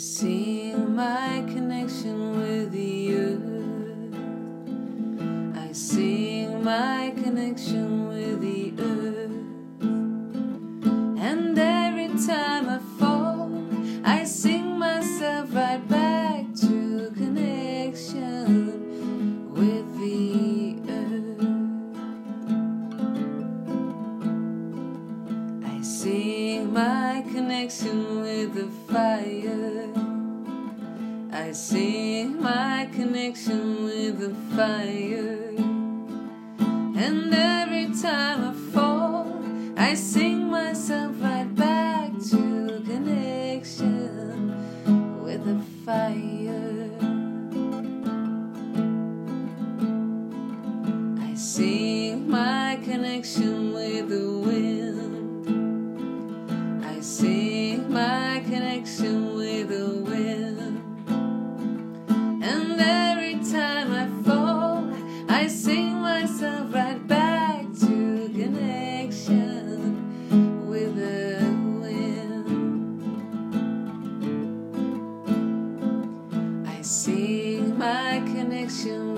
sing my connection with the earth. I sing my connection with the earth. And every time I fall, I sing myself right back I sing my connection with the fire. I sing my connection with the fire. And every time I fall, I sing myself right back to connection with the fire. I sing my connection with the I sing myself right back to connection with the wind. I sing my connection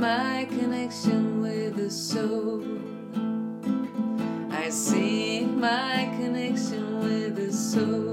my connection with the soul. I sing my connection with the soul.